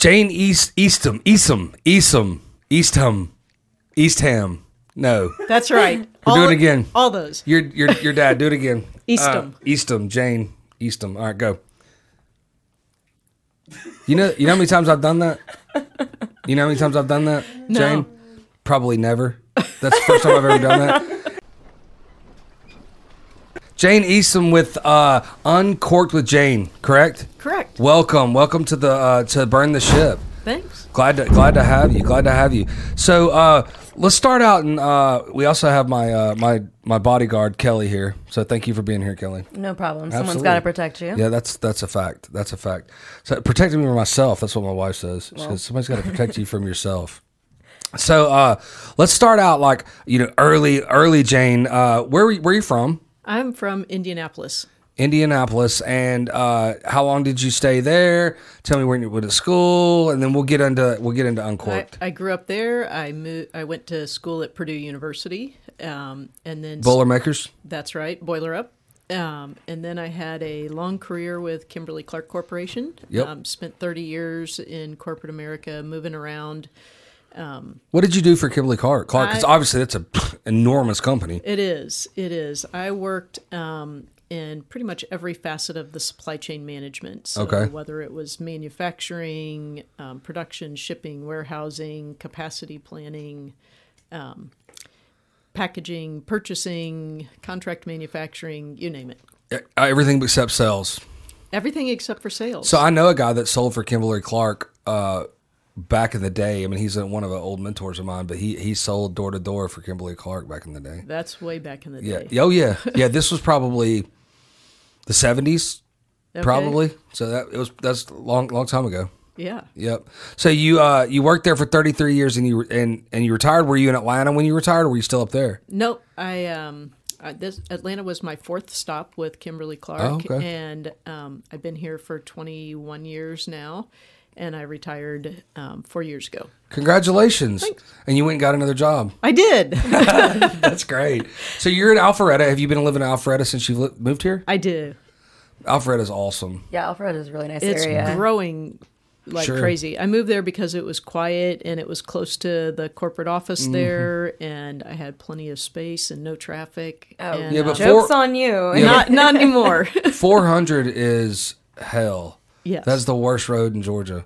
Jane East Eastham Eastham Eastham Eastham Eastham. No, That's right. We're doing it again. All those. your your your dad. Do it again. Eastham. Uh, Eastham. Jane Eastham. All right, go. You know you know how many times I've done that. You know how many times I've done that, No. Jane? Probably never. That's the first time I've ever done that. Jane Easton with uh, Uncorked with Jane, correct? Correct. Welcome, welcome to the uh, to burn the ship. Thanks. Glad to glad to have you. Glad to have you. So uh, let's start out, and uh, we also have my uh, my my bodyguard Kelly here. So thank you for being here, Kelly. No problem. Someone's Absolutely. got to protect you. Yeah, that's that's a fact. That's a fact. So protecting me from myself. That's what my wife says. She says somebody's got to protect you from yourself. So uh, let's start out like you know early early Jane. Uh, where were you, where are you from? I'm from Indianapolis. Indianapolis, and uh, how long did you stay there? Tell me when you went to school, and then we'll get into we'll get into I. I grew up there. I moved. I went to school at Purdue University, um, and then Boilermakers. that's right, Boiler Up. Um, and then I had a long career with Kimberly Clark Corporation. Yep. Um, spent 30 years in corporate America, moving around. What did you do for Kimberly Clark? Clark, because obviously that's a enormous company. It is. It is. I worked um, in pretty much every facet of the supply chain management. So Okay. whether it was manufacturing, um, production, shipping, warehousing, capacity planning, um, packaging, purchasing, contract manufacturing, you name it. Uh, Everything except sales. Everything except for sales. So I know a guy that sold for Kimberly Clark uh, back in the day. I mean, he's one of the old mentors of mine, but he he sold door to door for Kimberly Clark back in the day. That's way back in the Yeah. day. Oh yeah. Yeah. This was probably the seventies, Okay. probably. So that it was that's a long long time ago. Yeah. Yep. So you uh you worked there for thirty three years and you and and you retired. Were you in Atlanta when you retired, or were you still up there? No, I um I, this Atlanta was my fourth stop with Kimberly Clark, Oh, okay. and um, I've been here for 21 years now, and I retired um, four years ago. Congratulations. And you went and got another job. I did, That's great. So you're in Alpharetta. Have you been living in Alpharetta since you li- moved here? I did. Alpharetta's awesome. Yeah, Alpharetta is a really nice It's area. growing like Sure. crazy. I moved there because it was quiet and it was close to the corporate office Mm-hmm. there, and I had plenty of space and no traffic. oh, and, Yeah, but uh, jokes for- on you. Yeah. not not anymore. 400 is hell. Yes. That's the worst road in Georgia.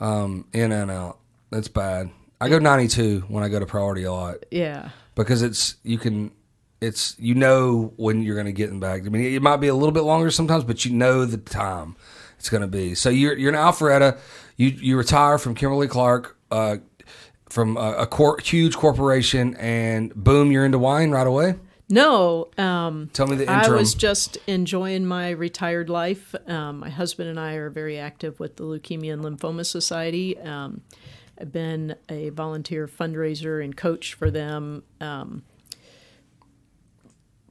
Um, in and out. That's bad. I go 92 when I go to priority a lot yeah. because it's, you can, it's, you know when you're going to get in back. I mean, it might be a little bit longer sometimes, but you know the time it's going to be. So you're, you're in Alpharetta. You, you retire from Kimberly Clark, uh, from a, a cor- huge corporation, and boom, you're into wine right away. No, um, Tell me the I was just enjoying my retired life. Um, my husband and I are very active with the Leukemia and Lymphoma Society. Um, I've been a volunteer fundraiser and coach for them um,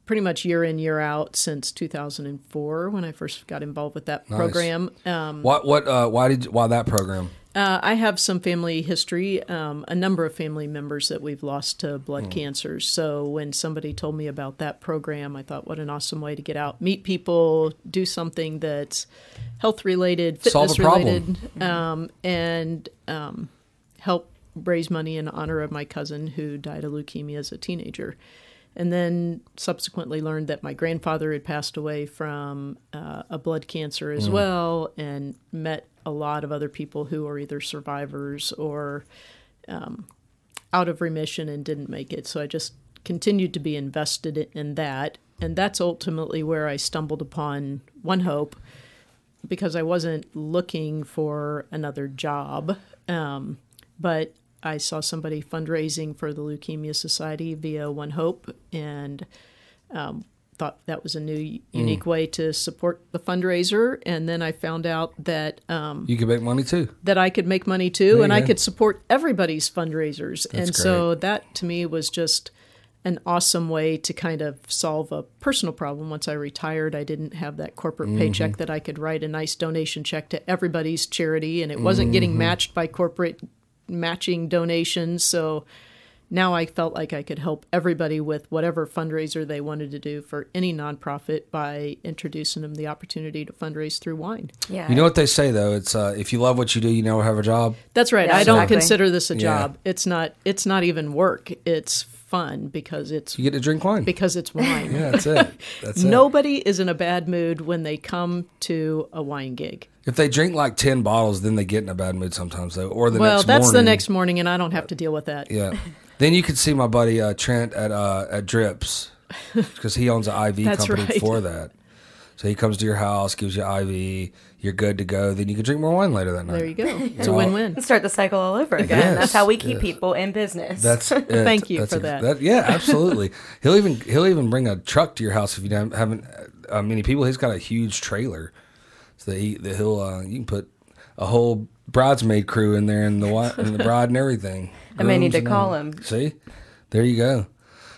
pretty much year in, year out since 2004 when I first got involved with that program. Um, what, what, uh, why did, why that program? uh, I have some family history, um, a number of family members that we've lost to blood cancers. So when somebody told me about that program, I thought, what an awesome way to get out, meet people, do something that's health related, fitness related, um, and um, help raise money in honor of my cousin who died of leukemia as a teenager. And then subsequently learned that my grandfather had passed away from uh, a blood cancer Mm. as well, and met a lot of other people who are either survivors or um, out of remission and didn't make it. So I just continued to be invested in that. And that's ultimately where I stumbled upon One Hope because I wasn't looking for another job. Um, but I saw somebody fundraising for the Leukemia Society via One Hope and um, thought that was a new, unique way to support the fundraiser. And then I found out that um, You can make money too. that I could make money too, and I could support everybody's fundraisers. and so that to me was just an awesome way to kind of solve a personal problem. Once I retired, I didn't have that corporate Mm-hmm. paycheck that I could write a nice donation check to everybody's charity, and it wasn't Mm-hmm. getting matched by corporate matching donations. So now I felt like I could help everybody with whatever fundraiser they wanted to do for any nonprofit by introducing them the opportunity to fundraise through wine. Yeah. You know what they say though? It's uh, if you love what you do, you never have a job. That's right. Yeah, I don't exactly. consider this a Yeah. job. It's not. It's not even work. It's fun because it's You get to drink wine. because it's wine. yeah, that's it. That's it. Nobody is in a bad mood when they come to a wine gig. If they drink like ten bottles, then they get in a bad mood sometimes though. Or the next morning. well, next that's morning. the next morning, and I don't have to deal with that. Yeah. then you could see my buddy uh, Trent at uh, at Drips because he owns an IV company right. for that. So he comes to your house, gives you IV, you're good to go. Then you can drink more wine later that night. There you go. It's a win-win. Start the cycle all over again. Yes, That's how we keep yes. people in business. That's it. Thank you That's for ex- that. Yeah, absolutely. he'll even he'll even bring a truck to your house if you don't haven't uh, many people. He's got a huge trailer, so that he that he'll uh, you can put a whole bridesmaid crew in there and the wi- and the bride and everything. I may need to call all. him. See, there you go.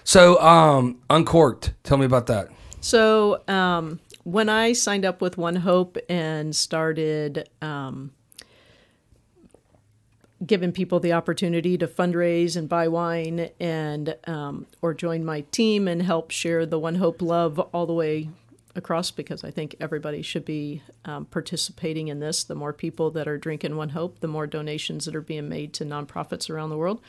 So, um, uncorked. Tell me about that. So um, when I signed up with One Hope and started um, giving people the opportunity to fundraise and buy wine, and um, or join my team and help share the One Hope love all the way across, because I think everybody should be um, participating in this. The more people that are drinking One Hope, the more donations that are being made to nonprofits around the world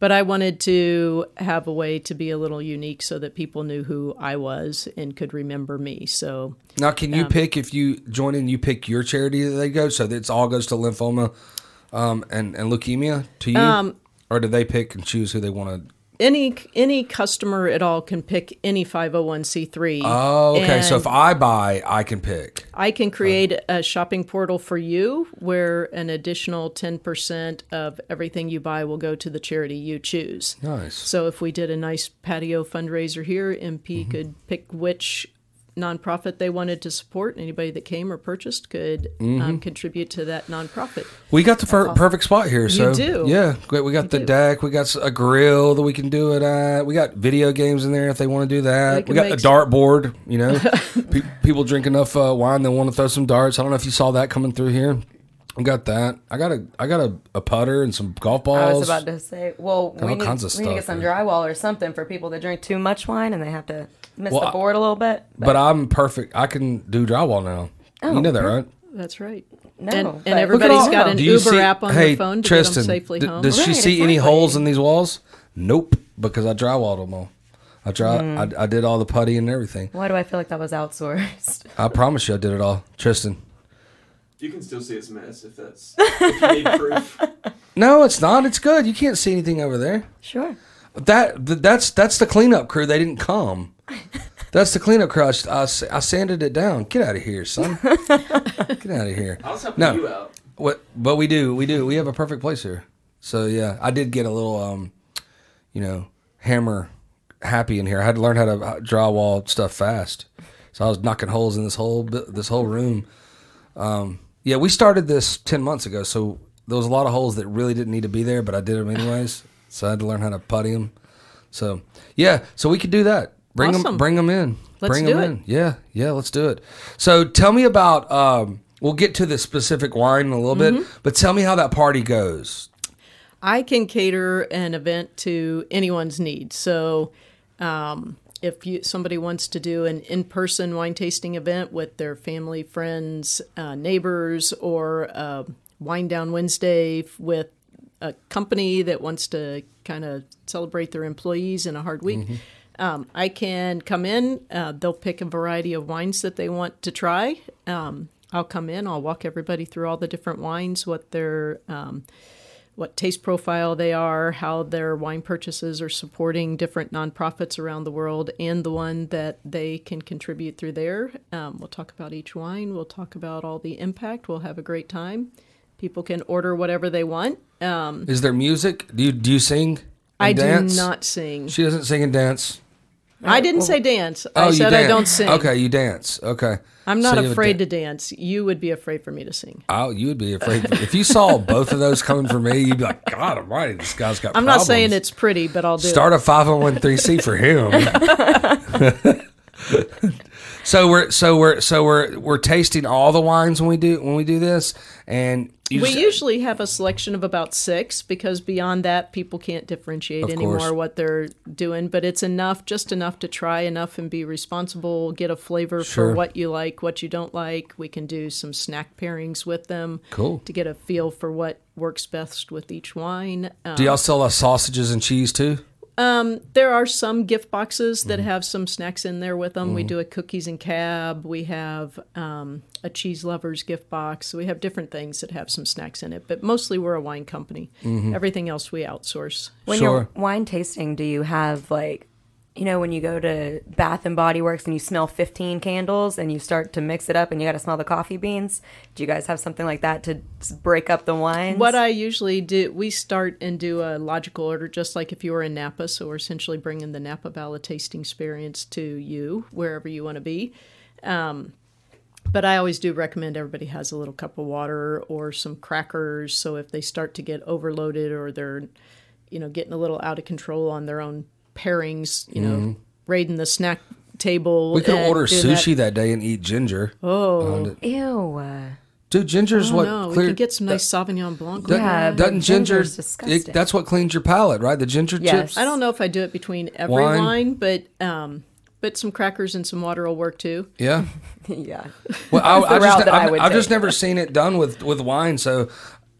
but I wanted to have a way to be a little unique so that people knew who I was and could remember me. So Now, can Um, you pick if you join in? You pick your charity that they go, so that it's all goes to lymphoma um, and and leukemia to you, Um, or do they pick and choose who they want to? Any any customer at all can pick any 501c3. Oh, okay. so if I buy, I can pick. I can create a shopping portal for you where an additional 10% of everything you buy will go to the charity you choose. Nice. So if we did a nice patio fundraiser here, MP Mm-hmm. could pick which nonprofit they wanted to support. Anybody that came or purchased could Mm-hmm. um, contribute to that nonprofit. We got the per- perfect spot here. So do. Yeah, we got the do. deck. We got a grill that we can do it at. We got video games in there if they want to do that. We got a make- dart board. You know, Pe- people drink enough uh, wine they want to throw some darts. I don't know if you saw that coming through here. We got that. I got a I got a, a putter and some golf balls. I was about to say, well, we all need, kinds of we need to get stuff, some man. drywall or something for people that drink too much wine and they have to miss Well, the board a little bit. but I'm perfect. I can do drywall now. you know that, right? That's right. No, and, but- and Look at all- got an Do you Uber see- app on hey, their phone to Tristan, get them safely d- home. Does she Right, see any exactly. holes in these walls? Nope, because I drywalled them all. I dry, Hmm. I, I did all the putty and everything. Why do I feel like that was outsourced? I promise you, I did it all. Tristan. You can still see its mess if that's if you need proof. No, it's not. It's good. You can't see anything over there. Sure. That th- that's that's the cleanup crew. They didn't come. That's the cleanup crew. I sanded it down. Get out of here, son. Get out of here. I was helping No. you out. What? But we do. We do. We have a perfect place here. So yeah, I did get a little, um, you know, hammer happy in here. I had to learn how to uh, drywall stuff fast. So I was knocking holes in this whole this whole room. Um, yeah, we started this ten months ago, so there was a lot of holes that really didn't need to be there, but I did them anyways. So I had to learn how to putty them. So yeah, so we could do that. Bring them, bring them in. Let's bring do them it. in. Yeah, yeah, let's do it. So tell me about. Um, we'll get to the specific wine in a little Mm-hmm. bit, but tell me how that party goes. I can cater an event to anyone's needs. So, um, if you, somebody wants to do an in-person wine tasting event with their family, friends, uh, neighbors, or a wine down Wednesday with a company that wants to kind of celebrate their employees in a hard week, um, I can come in. Uh, they'll pick a variety of wines that they want to try. Um, I'll come in. I'll walk everybody through all the different wines, what their um, what taste profile they are, how their wine purchases are supporting different nonprofits around the world, and the one that they can contribute through there. Um, we'll talk about each wine. We'll talk about all the impact. We'll have a great time. People can order whatever they want. Um, Is there music? Do you do you sing? and I dance? do not sing. She doesn't sing and dance. I didn't say dance. Oh, I said dance. I don't sing. Okay, you dance. Okay. I'm not So you have a afraid da- to dance. You would be afraid for me to sing. Oh, you would be afraid. if you saw both of those coming for me, you'd be like, God Almighty, this guy's got. I'm not saying it's pretty, but I'll do Start it. a five hundred one three c for him. So we're so we're so we're we're tasting all the wines when we do when we do this, and we just- usually have a selection of about six because beyond that, people can't differentiate anymore course. what they're doing. But it's enough, just enough to try enough and be responsible, get a flavor Sure. for what you like, what you don't like. We can do some snack pairings with them. Cool. To get a feel for what works best with each wine. Um, do y'all sell uh, sausages and cheese too? There are some gift boxes Mm-hmm. that have some snacks in there with them. We do a cookies and cab. We have um, a cheese lovers gift box. So we have different things that have some snacks in it. But mostly we're a wine company. Mm-hmm. Everything else we outsource. When Sure. you're wine tasting, do you have like, you know, when you go to Bath and Body Works and you smell 15 candles and you start to mix it up and you got to smell the coffee beans? Do you guys have something like that to break up the wines? What I usually do, we start and do a logical order, just like if you were in Napa. So we're essentially bringing the Napa Valley tasting experience to you, wherever you want to be. Um, but I always do recommend everybody has a little cup of water or some crackers. So if they start to get overloaded or they're, you know, getting a little out of control on their own pairings, you know, raiding the snack table. Mm-hmm. We could order doing that. sushi that. day and eat ginger. Oh, Ew. uh, Dude, ginger's oh what no, clear. we can get some nice Sauvignon Blanc. doesn't, Yeah, doesn't ginger? It, that's what cleans your palate, right? The ginger Yes. chips. I don't know if I do it between every Wine? wine, but um, but some crackers and some water will work too. Yeah. yeah. Well, I, I just I I, I've would I've just never seen it done with with wine, so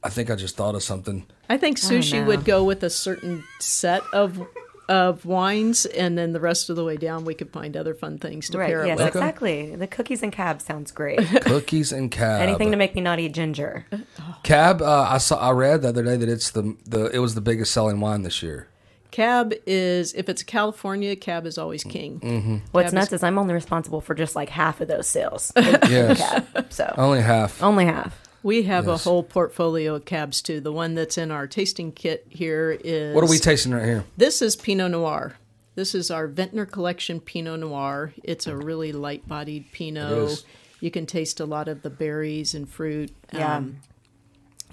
I think I just thought of something. I think sushi know. would go with a certain set of of wines, and then the rest of the way down, we could find other fun things to Right. pair Yes, it with. exactly. The cookies and cab sounds great. Cookies and cab. Anything to make me not eat ginger. cab. Uh, I saw. I read the other day that it's the the it was the biggest selling wine this year. Cab is if it's California, cab is always king. Mm-hmm. What's Cab is- nuts is I'm only responsible for just like half of those sales. Yes, cab. So only half. only half. We have Yes. a whole portfolio of cabs too. The one that's in our tasting kit here is What are we tasting right here? This is Pinot Noir. This is our Vintner Collection Pinot Noir. It's a really light bodied Pinot. is. You can taste a lot of the berries and fruit. Yeah. Um,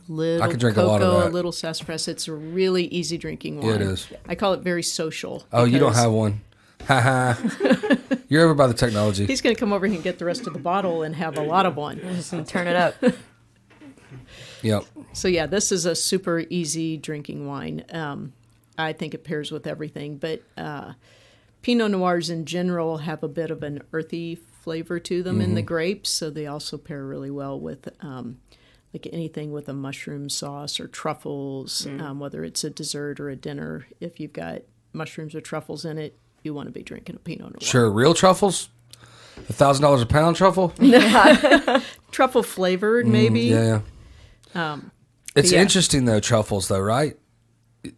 little I could drink a lot of that. a little sassafras. It's a really easy drinking wine. Yeah, it is. I call it very social. Oh, you don't have one. Ha ha. You're over by the technology. He's going to come over here and get the rest of the bottle and have a lot of one. Just turn it up. Yep. So yeah, this is a super easy drinking wine. Um, I think it pairs with everything, but uh, Pinot Noirs in general have a bit of an earthy flavor to them in the grapes, so they also pair really well with um, like anything with a mushroom sauce or truffles, um, whether it's a dessert or a dinner. If you've got mushrooms or truffles in it, you want to be drinking a Pinot Noir. Sure. Real truffles. A thousand dollars a pound truffle. Truffle flavored, maybe. Yeah. Yeah. Um, It's yeah. interesting though, truffles though, right?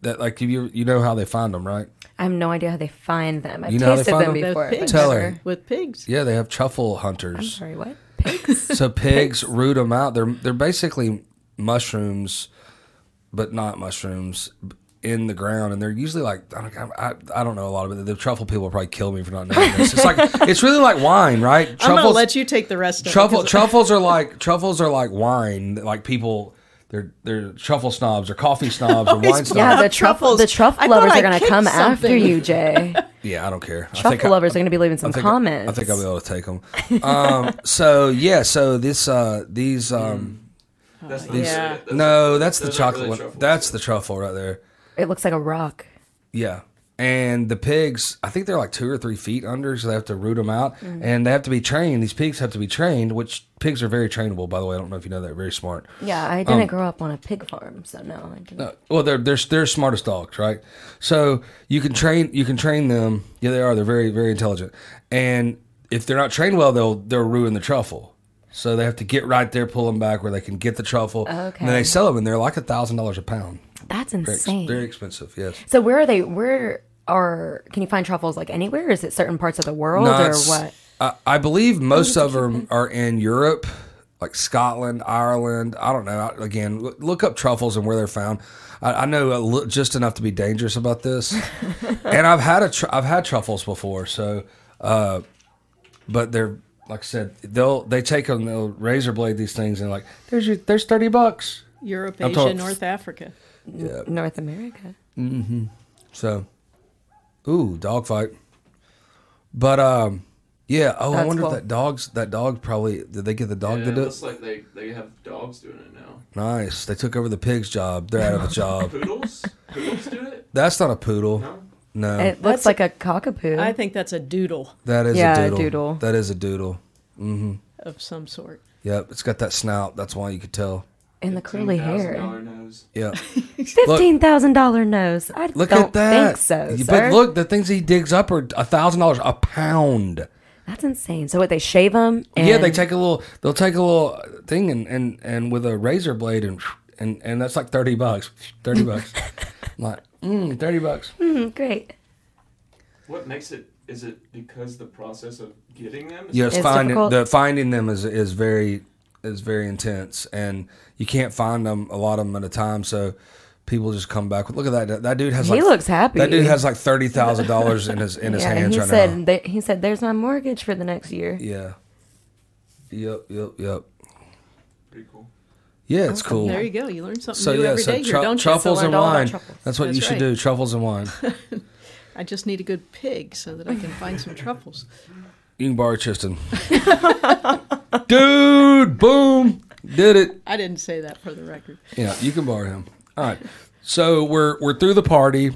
That like you you know how they find them, right? I have no idea how they find them. I've You know how they tasted find them them? Before. but pigs. Tell her. With pigs. Yeah, they have truffle I'm hunters. sorry, what? Pigs? So pigs root them out. They're they're basically mushrooms, but not mushrooms in the ground, and they're usually like I don't, I, I don't know a lot of it. The truffle people will probably kill me for not knowing this. It's like it's really like wine, right? I'm going to let you take the rest of it. truffles are like truffles are like wine. Like people, they're they're truffle snobs or coffee snobs or wine snobs. yeah, the Truffles. truffle the truffle lovers I are gonna kicked come after you, Jay. Yeah, I don't care. I Truffle think I- lovers are gonna be leaving some I think, comments. I think I'll be able to take them. Um, so yeah, so this uh, these um, That's not Yeah. really- no, that's the chocolate really one. truffles. That's the truffle right there. It looks like a rock. Yeah. And the pigs, I think they're like two or three feet under, so they have to root them out, Mm. and they have to be trained. These pigs have to be trained, which pigs are very trainable, by the way. I don't know if you know that. Very smart. Yeah, I Um, didn't grow up on a pig farm, so no, I didn't. Uh, well, they're they're they're smartest dogs, right? So you can train you can train them. Yeah, they are. They're very very intelligent, and if they're not trained well, they'll they'll ruin the truffle. So they have to get right there, pull them back where they can get the truffle. And then they sell them, and they're like a thousand dollars a pound. That's Very, insane. very expensive. Yes. So where are they? Where are? Can you find truffles like anywhere? Is it certain parts of the world No, or what? I, I believe most of them are in Europe, like Scotland, Ireland. I don't know. Again, look- up truffles and where they're found. I, I know just enough to be dangerous about this, and I've had a tr- I've had truffles before. So, uh, but they're like I said, they'll they take them, they'll razor blade these things, and like there's your there's thirty bucks. Europe, I'm Asia, talking- North Africa. Yeah. North America. Mm-hmm. So, ooh, dogfight. But um, Yeah. Oh, I That's wonder cool. if that dog's that dog probably did they get the dog yeah, to it do it? looks like they, they have dogs doing it now. Nice. They took over the pig's job. They're out of a job. Poodles? Poodles do it? That's not a poodle. No? No. It looks That's like a cockapoo. I think that's a doodle that is Yeah, a a doodle. doodle. That is a doodle. Mm-hmm. of some sort. Yep. It's got that snout. That's why you could tell. and the curly hair. $10,000 nose. Yeah. Fifteen thousand dollar nose. I Look don't at that. think so, You- sir. But look, the things he digs up are a thousand dollars a pound. That's insane. So what? They shave them? And yeah, they take a little. They'll take a little thing and and and with a razor blade and and and that's like thirty bucks. Thirty bucks. I'm like, mm, thirty bucks. Mm, great. What makes it? Is it because the process of getting them? is Yes, finding difficult. the finding them is is very is very intense, and you can't find them a lot of them at a time. So people just come back. Look at that. That dude has. He like, looks happy. That dude has like thirty thousand dollars in his in his yeah, hands he right said now. that- he said there's my mortgage for the next year. Yeah. Yep. Yep. Yep. Yeah, it's cool. There you go. You learn something So new yeah, every so day tru- here, don't you? truffles So and learned all about wine. truffles. That's what you should right. do. Truffles and wine. I just need a good pig so that I can find some truffles. You can borrow Tristan. Dude, boom, did it. I didn't say that for the record. Yeah, you can borrow him. All right. So we're we're through the party.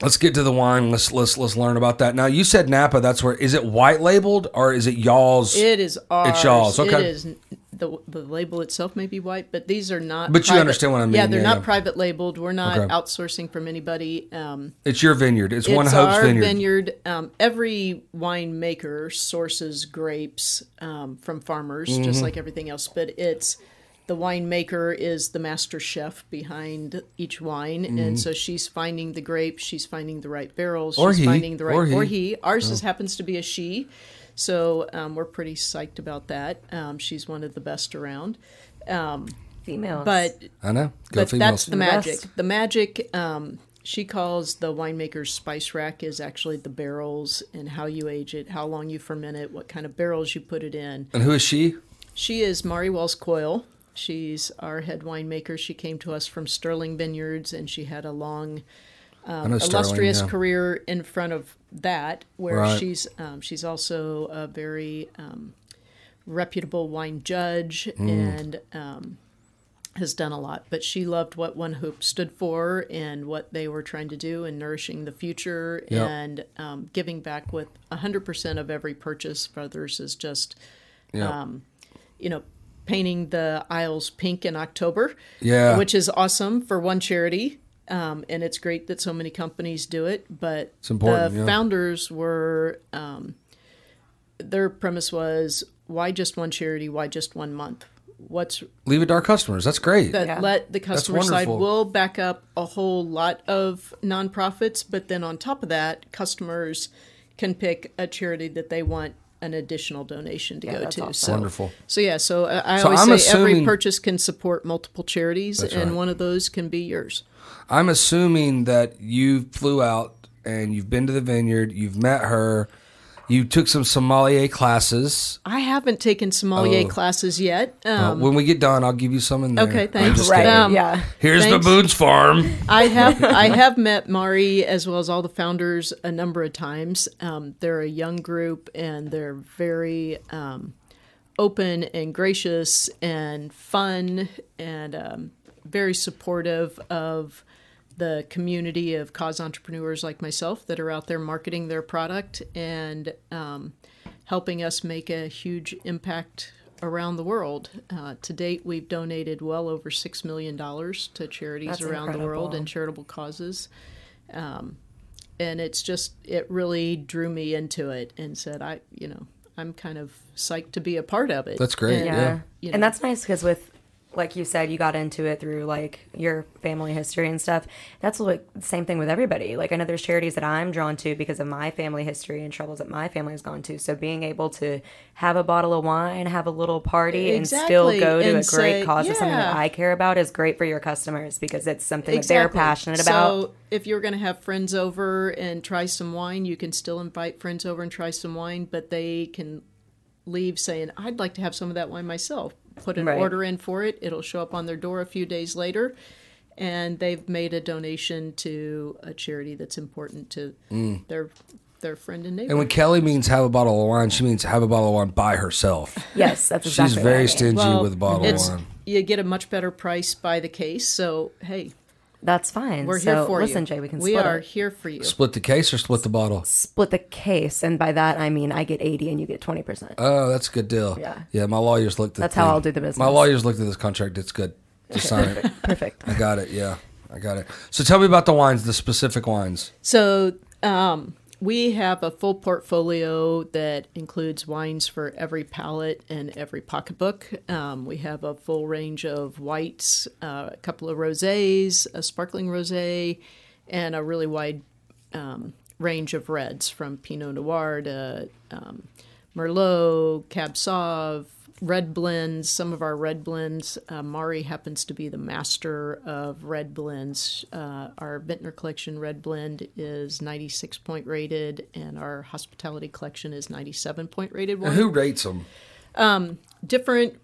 Let's get to the wine. Let's let's let's learn about that. Now you said Napa. That's where is it white labeled or is it y'all's? It is ours. It's y'all's, okay. It is the the label itself may be white, but these are not. But you understand what I mean, Yeah, they're yeah, not yeah. private labeled. We're not Okay. outsourcing from anybody. Um, it's your vineyard. It's, one it's Hope's our vineyard. vineyard. Um, every winemaker sources grapes um, from farmers, Mm-hmm. just like everything else. But it's the winemaker is the master chef behind each wine, and so she's finding the grapes, she's finding the right barrels, Mm-hmm. Or she's he, finding the right or he. Oh. or he. Ours is, happens to be a she, so um, we're pretty psyched about that. Um, she's one of the best around. Females. But I know. Go but females. that's the The magic. best. The magic um, she calls the winemaker's spice rack is actually the barrels and how you age it, how long you ferment it, what kind of barrels you put it in. and who is she? She is Mari Wells Coyle. She's our head winemaker. She came to us from Sterling Vineyards, and she had a long, Sterling, illustrious yeah. career in front of that. Where Right. she's um, she's also a very um, reputable wine judge Mm. and um, has done a lot. But she loved what One Hope stood for and what they were trying to do in nourishing the future Yep. and um, giving back with hundred percent of every purchase. For others is just Yeah. um, you know, painting the aisles pink in October. Yeah. Which is awesome for one charity. Um, and it's great that so many companies do it. But It's important, the yeah. founders were, um, their premise was why just one charity? Why just one month? What's Leave it to our customers. That's great. that Yeah. let the customer side will back up a whole lot of nonprofits, but then on top of that, customers can pick a charity that they want an additional donation to Yeah, go that's to. awesome. So, Wonderful. So yeah, so uh, I So always I'm say every purchase can support multiple charities, and right. one of those can be yours. I'm assuming that you flew out and you've been to the vineyard. You've met her. You took some sommelier classes. I haven't taken sommelier Oh. classes yet. Uh, Um, when we get done, I'll give you some in there. Okay, I'm thanks. just right. kidding. Um, yeah. Here's Thanks. the Boone's Farm. I have I have met Mari as well as all the founders a number of times. Um, they're a young group and they're very um, open and gracious and fun and um, very supportive of the community of cause entrepreneurs like myself that are out there marketing their product and um, helping us make a huge impact around the world. Uh, to date, we've donated well over $6 million to charities That's around the world and charitable causes. Um, and it's just, it really drew me into it and said, I, you know, I'm kind of psyched to be a part of it. That's great, And, Yeah. Yeah. you And that's nice because with, like you said, you got into it through like your family history and stuff. That's like the same thing with everybody. Like I know there's charities that I'm drawn to because of my family history and troubles that my family has gone to. So being able to have a bottle of wine, have a little party, and still go to a and great say, cause with something that. I care about is great for your customers because it's something that they're passionate about. So if you're going to have friends over and try some wine, you can still invite friends over and try some wine, but they can leave saying, "I'd like to have some of that wine myself." Put an Right. order in for it. It'll show up on their door a few days later, and they've made a donation to a charity that's important to Mm. their their friend and neighbor. And when Kelly means have a bottle of wine, she means have a bottle of wine by herself. Yes, that's exactly She's very mean. stingy Well, with a bottle of wine. you get a much better price by the case. So hey, That's fine. we're so here for listen, you. Jay, we can we split are it. here for you. Split the case or split the bottle? Split the case, and by that I mean I get eighty and you get twenty percent. Oh, that's a good deal. Yeah. Yeah, my lawyers looked at That's how I'll do the business. My lawyers looked at this contract. It's good. Just sign it. Perfect. I got it. Yeah, I got it. So tell me about the wines, the specific wines. So um, we have a full portfolio that includes wines for every palate and every pocketbook. Um, we have a full range of whites, uh, a couple of rosés, a sparkling rosé, and a really wide um, range of reds from Pinot Noir to um, Merlot, Cab Sauv, red blends. Some of our red blends, uh, Mari happens to be the master of red blends. Uh, our Vintner Collection red blend is 96 point rated, and our Hospitality Collection is 97 point rated. And who rates them? Different,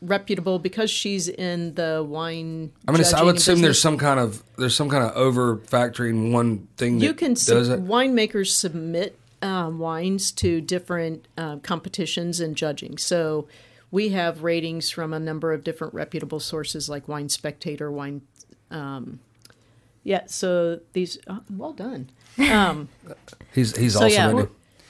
reputable because she's in the wine. I mean, I would assume there's some kind of there's some kind of over factoring one thing. you that can does sub- it. winemakers submit um, wines to different um, competitions and judging so we have ratings from a number of different reputable sources like wine spectator wine um, yeah so these uh, well done um, He's he's so awesome. yeah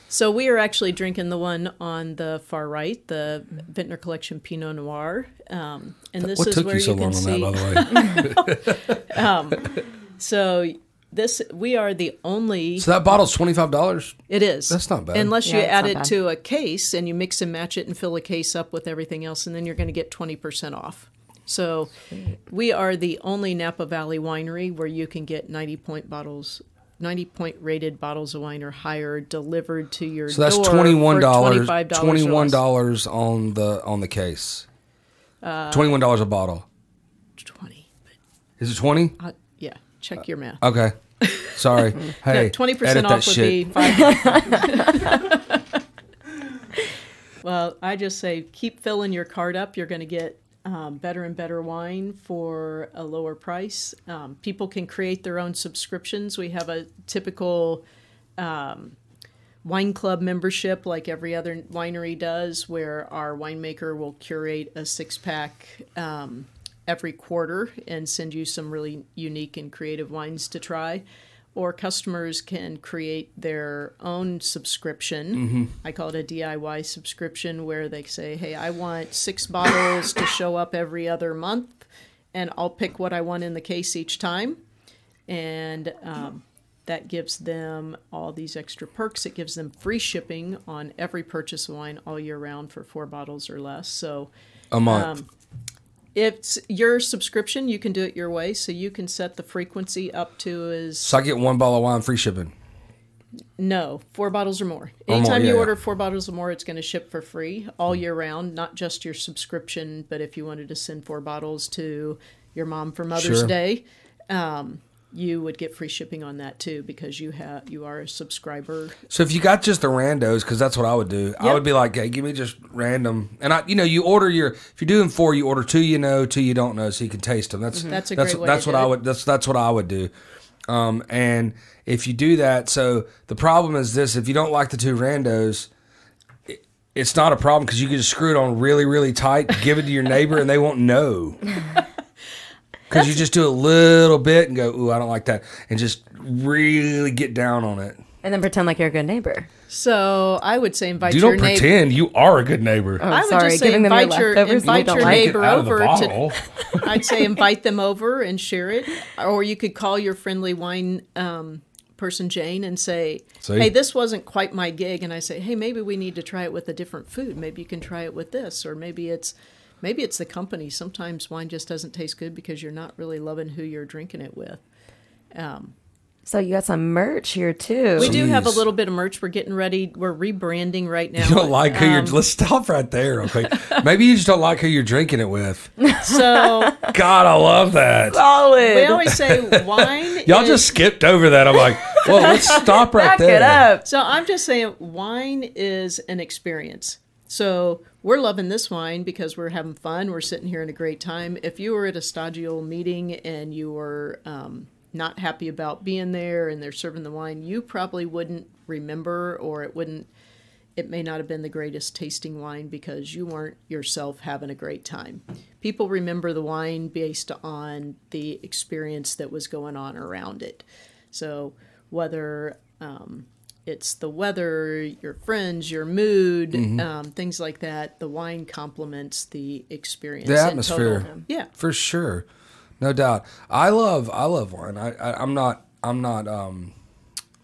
so we are actually drinking the one on the far right the vintner collection pinot noir um, and this What is took where you so you long can on see that, by the way? so this we are the only so that bottle's twenty five dollars. It is. That's not bad. Unless you Yeah, it's add it bad. to a case and you mix and match it and fill a case up with everything else, and then you're going to get 20% off. So we are the only Napa Valley winery where you can get 90 point bottles. 90 point rated bottles of wine or higher delivered to your So that's door twenty one for dollars. $25 or Twenty one less. dollars on the on the case. Twenty one dollars a bottle. 20 Is it twenty? uh, yeah check your math Okay. Sorry. Hey, twenty edit percent off would shit. be five. well, I just say keep filling your cart up. You're going to get um, better and better wine for a lower price. Um, people can create their own subscriptions. We have a typical um, wine club membership, like every other winery does, where our winemaker will curate a six pack. Every quarter and send you some really unique and creative wines to try. Or customers can create their own subscription. I call it a DIY subscription where they say, hey, I want six bottles to show up every other month, and I'll pick what I want in the case each time. And um, that gives them all these extra perks. It gives them free shipping on every purchase of wine all year round for four bottles or less. So A month. um, it's your subscription. You can do it your way, so you can set the frequency up to as so I get one bottle of wine free shipping. no four bottles or more. Or more, Anytime yeah, you order four bottles or more, it's going to ship for free all year round. Not just your subscription, but if you wanted to send four bottles to your mom for Mother's Sure. Day, um, you would get free shipping on that too because you have you are a subscriber. So if you got just the randos, because that's what I would do, I would be like, "Hey, give me just random." And I, you know, you order your if you're doing four, you order two you know, two you don't know, so you can taste them. That's That's a that's way that's to what do I it. would that's that's what I would do. Um, and if you do that, so the problem is this: if you don't like the two randos. it- It's not a problem because you can just screw it on really, really tight, give it to your neighbor, and they won't know. Because you just do a little bit and go, "Ooh, I don't like that," and just really get down on it. And then pretend like you're a good neighbor. So I would say invite your neighbor. You your don't neighbor. pretend you are a good neighbor. Oh, I would sorry, just say giving them your invite your, leftovers. invite you don't your like Take it neighbor out of the over to. bottle. I'd say invite them over and share it, or you could call your friendly wine um, person Jane and say, See? "Hey, this wasn't quite my gig," and I say, "Hey, maybe we need to try it with a different food. Maybe you can try it with this, or maybe it's." Maybe it's the company. Sometimes wine just doesn't taste good because you're not really loving who you're drinking it with. So you got some merch here too. We do have a little bit of merch. We're getting ready. We're rebranding right now. You don't like who you're. Um, Let's stop right there, Okay. Maybe you just don't like who you're drinking it with. So God, I love that. Solid. we always say wine. Y'all is- just skipped over that. I'm like, well, let's stop right Back there. it up. So I'm just saying, wine is an experience. So we're loving this wine because we're having fun. We're sitting here in a great time. If you were at a Stagio meeting and you were um, not happy about being there and they're serving the wine, you probably wouldn't remember or it wouldn't it may not have been the greatest tasting wine because you weren't yourself having a great time. People remember the wine based on the experience that was going on around it. So whether um, it's the weather, your friends, your mood, Mm-hmm. um, things like that, the wine complements the experience. The atmosphere. total. Yeah. for sure, no doubt. I love I love wine. I, I I'm not I'm not um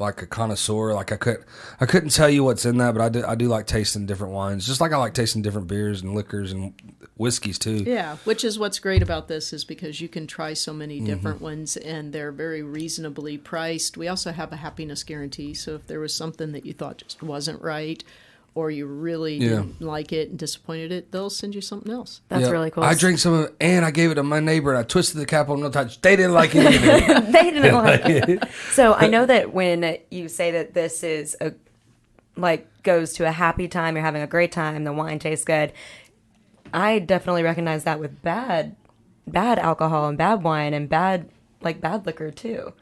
like a connoisseur. Like I could I couldn't tell you what's in that, but I do I do like tasting different wines, just like I like tasting different beers and liquors and whiskeys too. Yeah, which is what's great about this is because you can try so many Mm-hmm. different ones and they're very reasonably priced. We also have a happiness guarantee, so if there was something that you thought just wasn't right or you really Yeah. didn't like it and disappointed it, they'll send you something else. That's Yeah. really cool. I drank some of it and I gave it to my neighbor and I twisted the cap on no touch. They didn't like it either. they didn't like it. So I know that when you say that this is a like goes to a happy time, you're having a great time, the wine tastes good. I definitely recognize that with bad bad alcohol and bad wine and bad like bad liquor too.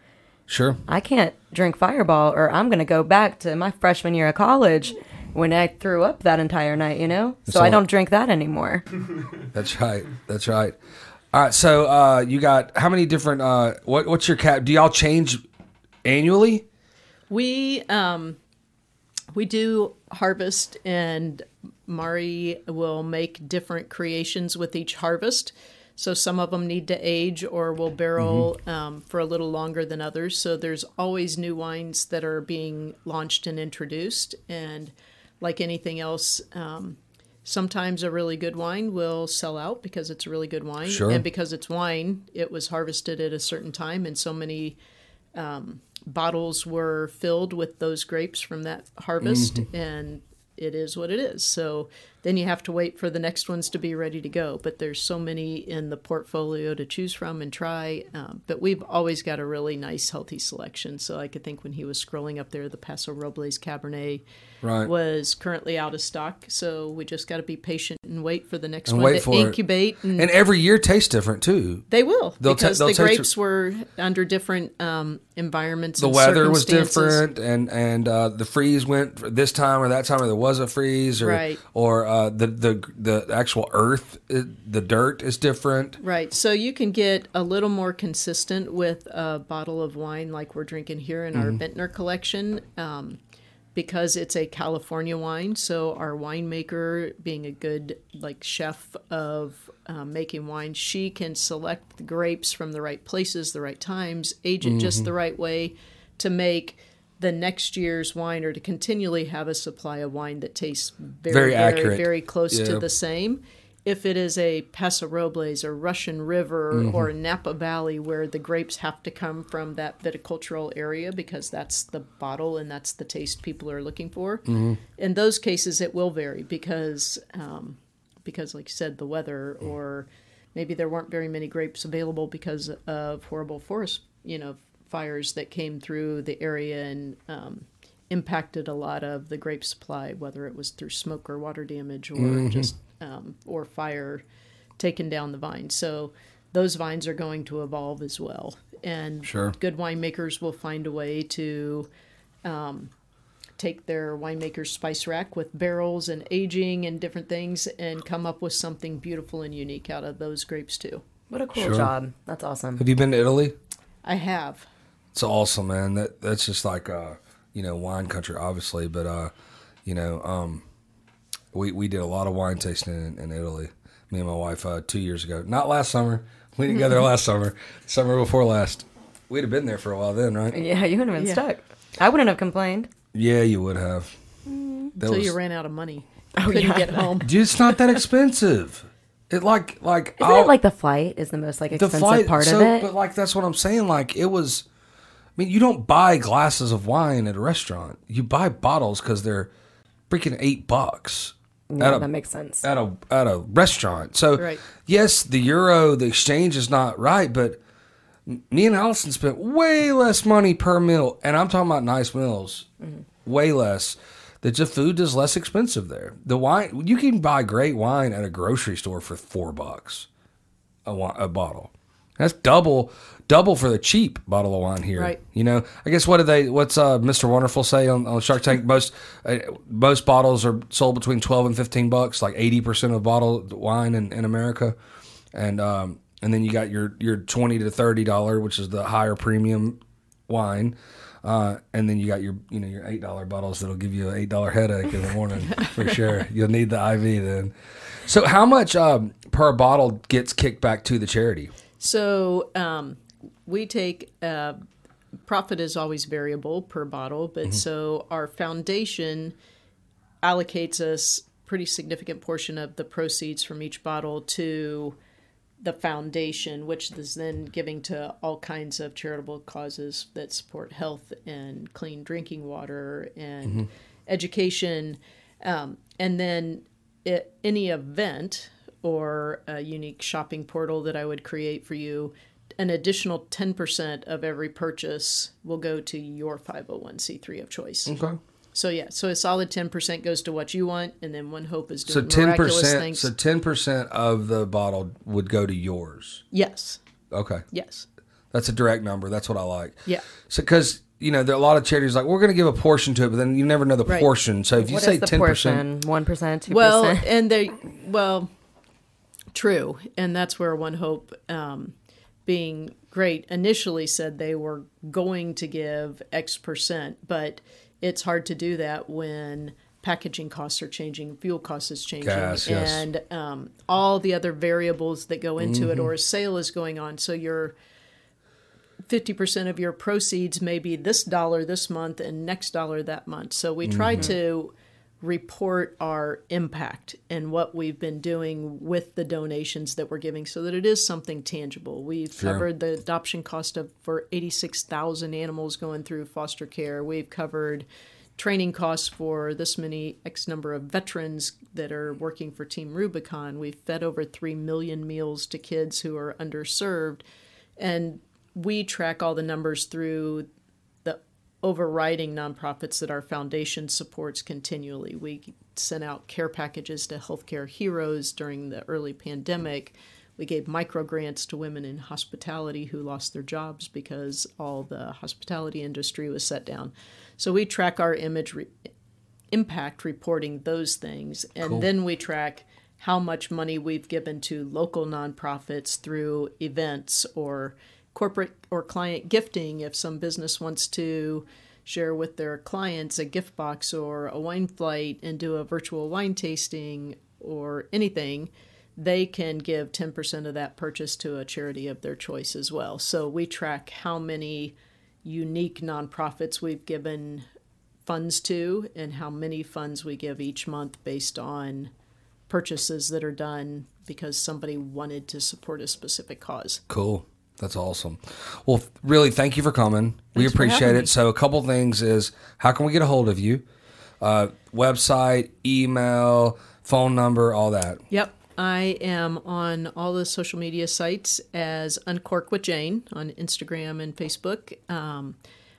sure. I can't drink Fireball or I'm going to go back to my freshman year of college when I threw up that entire night, you know? So I don't drink that anymore. That's right. That's right. All right. So uh, you got how many different? Uh, what what's your cap? Do y'all change annually? We um we do harvest and Mari will make different creations with each harvest. So some of them need to age or will barrel um, for a little longer than others. So there's always new wines that are being launched and introduced. And like anything else, um, sometimes a really good wine will sell out because it's a really good wine. Sure. And because it's wine, it was harvested at a certain time and so many bottles were filled with those grapes from that harvest and it is what it is so then you have to wait for the next ones to be ready to go but there's so many in the portfolio to choose from and try um, but we've always got a really nice healthy selection so i could think when he was scrolling up there the paso robles cabernet Right. was currently out of stock so we just got to be patient and wait for the next And one to incubate and, And every year tastes different too. they will They'll because the grapes were under different um, environments The weather was different, and and uh, the freeze went this time or that time, or there was a freeze, or Right. or uh, the the the actual earth, uh, the dirt is different. Right. So you can get a little more consistent with a bottle of wine like we're drinking here in our Vintner collection um, because it's a California wine. So our winemaker, being a good like chef of um, making wine, she can select the grapes from the right places, the right times, age it just the right way to make the next year's wine or to continually have a supply of wine that tastes very, Very very, accurate. very close Yeah. to the same. If it is a Paso Robles or Russian River Mm-hmm. or Napa Valley where the grapes have to come from that viticultural area because that's the bottle and that's the taste people are looking for. Mm-hmm. In those cases, it will vary because, um, because like you said, the weather or maybe there weren't very many grapes available because of horrible forest, you know, fires that came through the area and um, impacted a lot of the grape supply, whether it was through smoke or water damage or Mm-hmm. just um, or fire taking down the vines. So those vines are going to evolve as well, and Sure. good winemakers will find a way to um, take their winemaker's spice rack with barrels and aging and different things and come up with something beautiful and unique out of those grapes too. What a cool Sure. job. That's awesome. Have you been to Italy? I have. It's awesome, man. That that's just like uh, you know, wine country, obviously, but uh, you know, um, we we did a lot of wine tasting in, in Italy. Me and my wife uh, two years ago, not last summer. We didn't go there last summer. Summer before last. We'd have been there for a while then, right? Yeah, you wouldn't have been Yeah. stuck. I wouldn't have complained. Yeah, you would have. That Until was- you ran out of money. Couldn't get home. Dude, it's not that expensive. It like like Isn't I'll- it like the flight is the most like the expensive flight part so, of it? But like that's what I'm saying. Like it was. I mean, you don't buy glasses of wine at a restaurant. You buy bottles because they're freaking eight bucks yeah, a that makes sense. at a at a restaurant. So Right. yes, the euro, the exchange is not right, but me and Allison spent way less money per meal, and I'm talking about nice meals, mm-hmm. way less. The just food is less expensive there. The wine you can buy great wine at a grocery store for four bucks a, a bottle, That's double double for the cheap bottle of wine here. Right. You know, I guess what do they? What's uh, Mr. Wonderful say on, on Shark Tank? Most uh, most bottles are sold between twelve and fifteen bucks. Like eighty percent of bottled wine in, in America, and um, and then you got your your twenty to thirty dollar, which is the higher premium wine. Uh, and then you got your, you know, your eight dollar bottles that'll give you an eight dollar headache in the morning for sure. You'll need the IV then. So, how much um, per bottle gets kicked back to the charity? So um, we take uh, profit is always variable per bottle, but so our foundation allocates us pretty significant portion of the proceeds from each bottle to the foundation, which is then giving to all kinds of charitable causes that support health and clean drinking water and education. Um, and then it, any event or a unique shopping portal that I would create for you, an additional 10% of every purchase will go to your 501c3 of choice. Okay. So, yeah, so a solid 10% goes to what you want, and then One Hope is doing So doing ten miraculous percent. things. So ten percent of the bottle would go to yours. yes, Okay, yes, that's a direct number. That's what I like. yeah. So because you know there are a lot of charities like we're going to give a portion to it, but then you never know the Right. portion. So if you What say ten percent. One percent, two Well, and they, well, true, and that's where One Hope, um, being great, initially said they were going to give X percent, but it's hard to do that when packaging costs are changing, fuel costs is changing, Gas, yes. and um, all the other variables that go into it, or a sale is going on. So you're 50% of your proceeds may be this dollar this month and next dollar that month. So we try to report our impact and what we've been doing with the donations that we're giving so that it is something tangible. We've Sure. covered the adoption cost of for 86,000 animals going through foster care. We've covered training costs for this many X number of veterans that are working for Team Rubicon. We've fed over 3 million meals to kids who are underserved. And we track all the numbers through overriding nonprofits that our foundation supports continually. We sent out care packages to healthcare heroes during the early pandemic. We gave micro grants to women in hospitality who lost their jobs because all the hospitality industry was set down. So we track our image re- impact reporting those things, and then we track how much money we've given to local nonprofits through events or corporate or client gifting. If some business wants to share with their clients a gift box or a wine flight and do a virtual wine tasting or anything, they can give 10% of that purchase to a charity of their choice as well. So we track how many unique nonprofits we've given funds to and how many funds we give each month based on purchases that are done because somebody wanted to support a specific cause. Cool. That's awesome. Well, really, thank you for coming. we Thanks for appreciate it. me. So, a couple things is how can we get a hold of you? Uh, website, email, phone number, all that. Yep. I am on all the social media sites as Uncork with Jane on Instagram and Facebook. Um,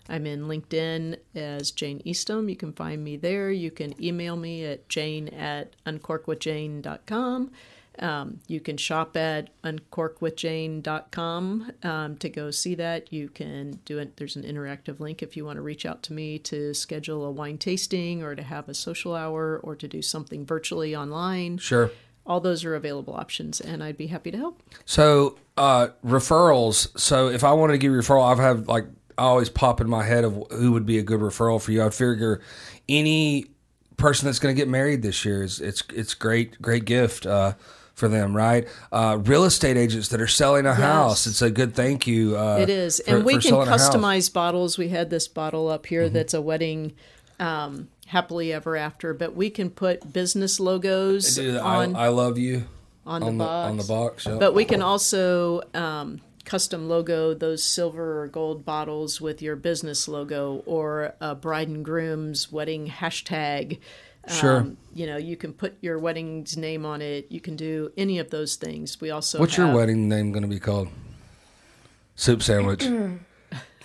I'm in LinkedIn as Jane Eastham. You can find me there. You can email me at jane at uncorkwithjane.com. Um, you can shop at uncorkwithjane.com um, to go see that. You can do it. There's an interactive link if you want to reach out to me to schedule a wine tasting or to have a social hour or to do something virtually online Sure. all those are available options and i'd be happy to help So, uh, referrals. So, if I wanted to give you a referral, I've had like, I always pop in my head of who would be a good referral for you. I figure any person that's going to get married this year is it's it's great great gift uh, for them, right? Uh, real estate agents that are selling a house, it's a good thank you. Uh, it is for- and we can selling a house. Mm-hmm. customize bottles we had this bottle up here that's a wedding um, happily ever after but we can put business logos Do on I, I love you on the on the box on the box. yeah. But we can also um, custom logo those silver or gold bottles with your business logo or a bride and groom's wedding hashtag. Sure. Um, you know, you can put your wedding's name on it. You can do any of those things. We also What's your wedding name going to be called? Soup sandwich.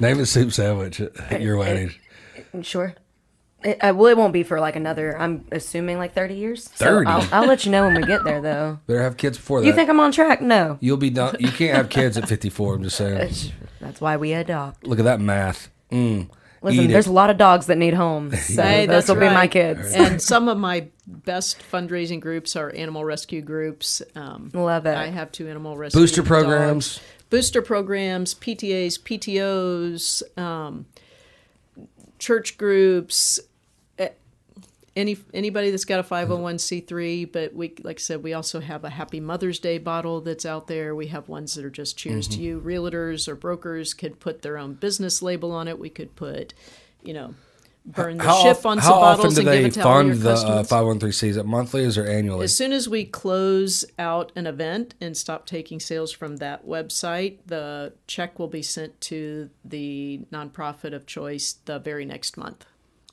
Name it soup sandwich at, at your wedding. Sure. It, uh, well, it won't be for like another. I'm assuming like 30 years. So 30? I'll, I'll let you know when we get there, though. Better have kids before that. You think I'm on track? No. You'll be done. You can't have kids at 54. I'm just saying. That's why we adopt. Look at that math. Mm. Listen, Eat there's it. a lot of dogs that need homes. So Hey, those that's will be my kids. and some of my best fundraising groups are animal rescue groups. Um, Love it. I have two animal rescue Booster dogs. programs. booster programs, PTAs, PTOs, um, church groups. Any anybody that's got a five hundred one c three, but we like I said, we also have a Happy Mother's Day bottle that's out there. We have ones that are just Cheers Mm-hmm. to You. Realtors or brokers could put their own business label on it. We could put, you know, burn the How, ship on some bottles and give it to all fund your the uh, customers. 513c? Is it monthly or annually? As soon as we close out an event and stop taking sales from that website, the check will be sent to the nonprofit of choice the very next month.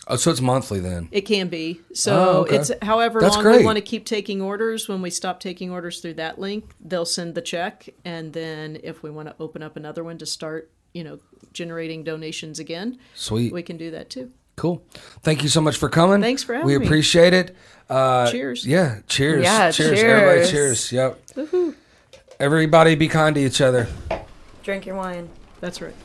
Oh, so it's monthly then. It can be. So Oh, okay. it's however That's long great. we want to keep taking orders. When we stop taking orders through that link, they'll send the check. And then if we want to open up another one to start, you know, generating donations again, Sweet. we can do that too. Cool. Thank you so much for coming. Thanks for having We me. appreciate it. Uh, Cheers. Yeah. Cheers. Yeah, Cheers. Everybody cheers. cheers. Yep. Everybody be kind to each other. Drink your wine. That's right.